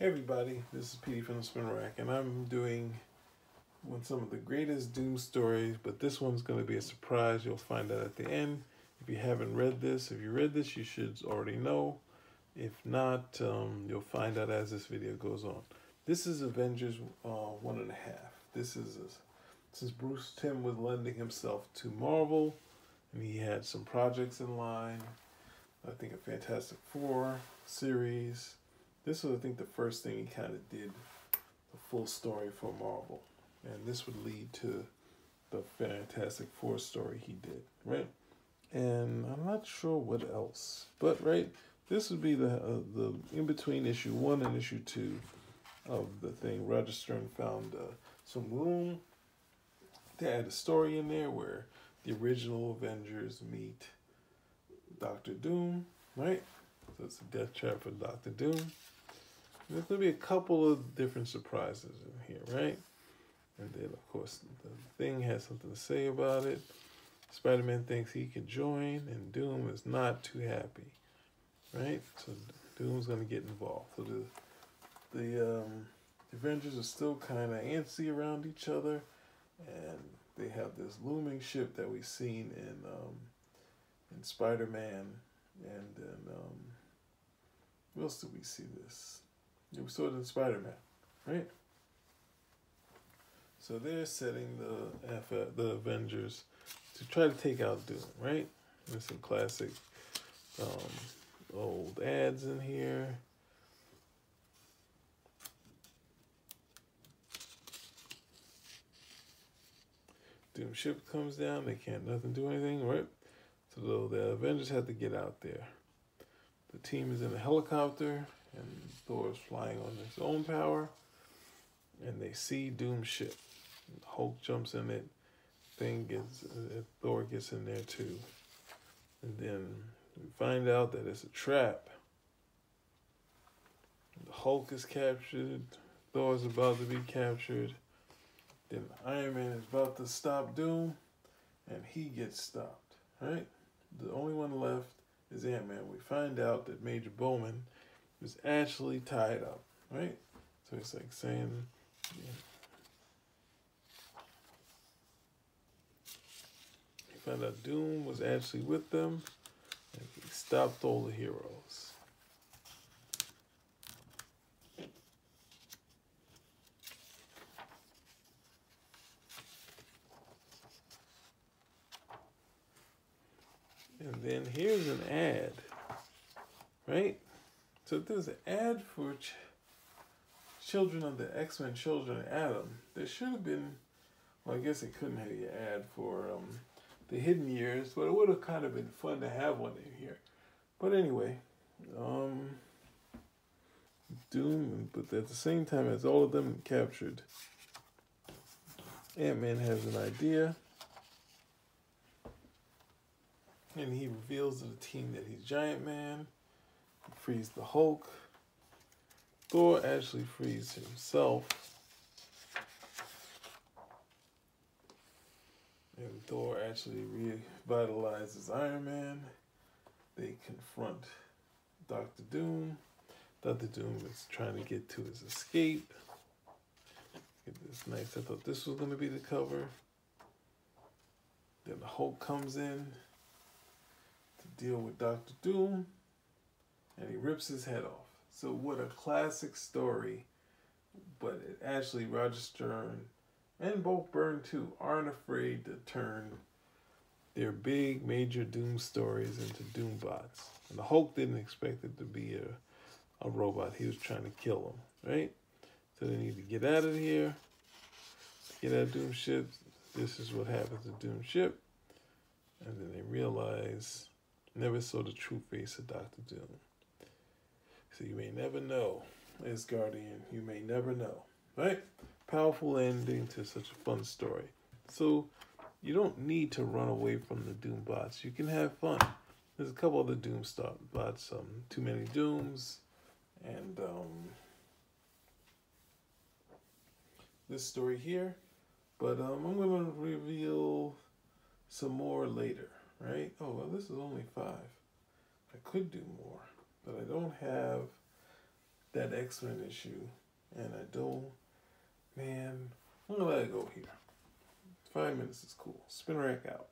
Hey everybody, this is Petey from the Spin Rack, and I'm doing one of some of the greatest Doom stories, but this one's going to be a surprise. You'll find out at the end. If you haven't read this, if you read this, you should already know. If not, um, you'll find out as this video goes on. This is Avengers uh, one and a half. This is a, since Bruce Timm was lending himself to Marvel, and he had some projects in line. I think a Fantastic Four series this was, I think, the first thing he kind of did the full story for Marvel. And this would lead to the Fantastic Four story he did, right? And I'm not sure what else, but right, this would be the uh, the in between issue one and issue two of the thing. Roger Stern found uh, some room to add a story in there where the original Avengers meet Doctor Doom, right? So it's a death trap for Doctor Doom. There's to be a couple of different surprises in here, right? And then, of course, the thing has something to say about it. Spider Man thinks he can join, and Doom is not too happy, right? So Doom's to get involved. So the the, um, Avengers are still kind of antsy around each other, and they have this looming ship that we've seen in um, in Spider Man, and then um, where else did we see this? We saw it in Spider Man, right? So they're setting the F the Avengers to try to take out Doom, right? There's some classic um, old ads in here. Doom ship comes down, they can't nothing do anything, right? So the Avengers have to get out there. The team is in a helicopter and Thor is flying on his own power, and they see Doom ship. Hulk jumps in it. Thing gets uh, Thor gets in there too, and then we find out that it's a trap. The Hulk is captured. Thor is about to be captured. Then Iron Man is about to stop Doom, and he gets stopped. Right? The only one left is Ant Man. We find out that Major Bowman was actually tied up, right? So it's like saying, yeah. he found out Doom was actually with them, and he stopped all the heroes. And then here's an ad, right? So there's an ad for ch- children of the X Men Children of Atom. There should have been, well, I guess it couldn't have an ad for um, the Hidden Years, but it would have kind of been fun to have one in here. But anyway, um, Doom, but at the same time as all of them captured, Ant Man has an idea. And he reveals to the team that he's Giant Man frees the Hulk. Thor actually frees himself. And Thor actually revitalizes Iron Man. They confront Doctor Doom. Doctor Doom is trying to get to his escape. Get this nice. I thought this was going to be the cover. Then the Hulk comes in deal with Doctor Doom and he rips his head off. So what a classic story, but it actually Roger Stern and both Byrne too aren't afraid to turn their big major Doom stories into Doom bots. And the Hulk didn't expect it to be a, a robot. He was trying to kill him, right? So they need to get out of here, get out of Doom ship. This is what happens to Doom ship. And then they realize, never saw the true face of Doctor Doom. So you may never know, as Guardian, you may never know, right? Powerful ending to such a fun story. So you don't need to run away from the Doom bots. You can have fun. There's a couple other Doom stop bots, um, Too Many Dooms, and um, this story here. But um, I'm going to reveal some more later, right? Oh, well, this is only five. I could do more but I don't have that X Men issue, and I don't. Man, I'm gonna let it go here. Five minutes is cool. Spin rack out.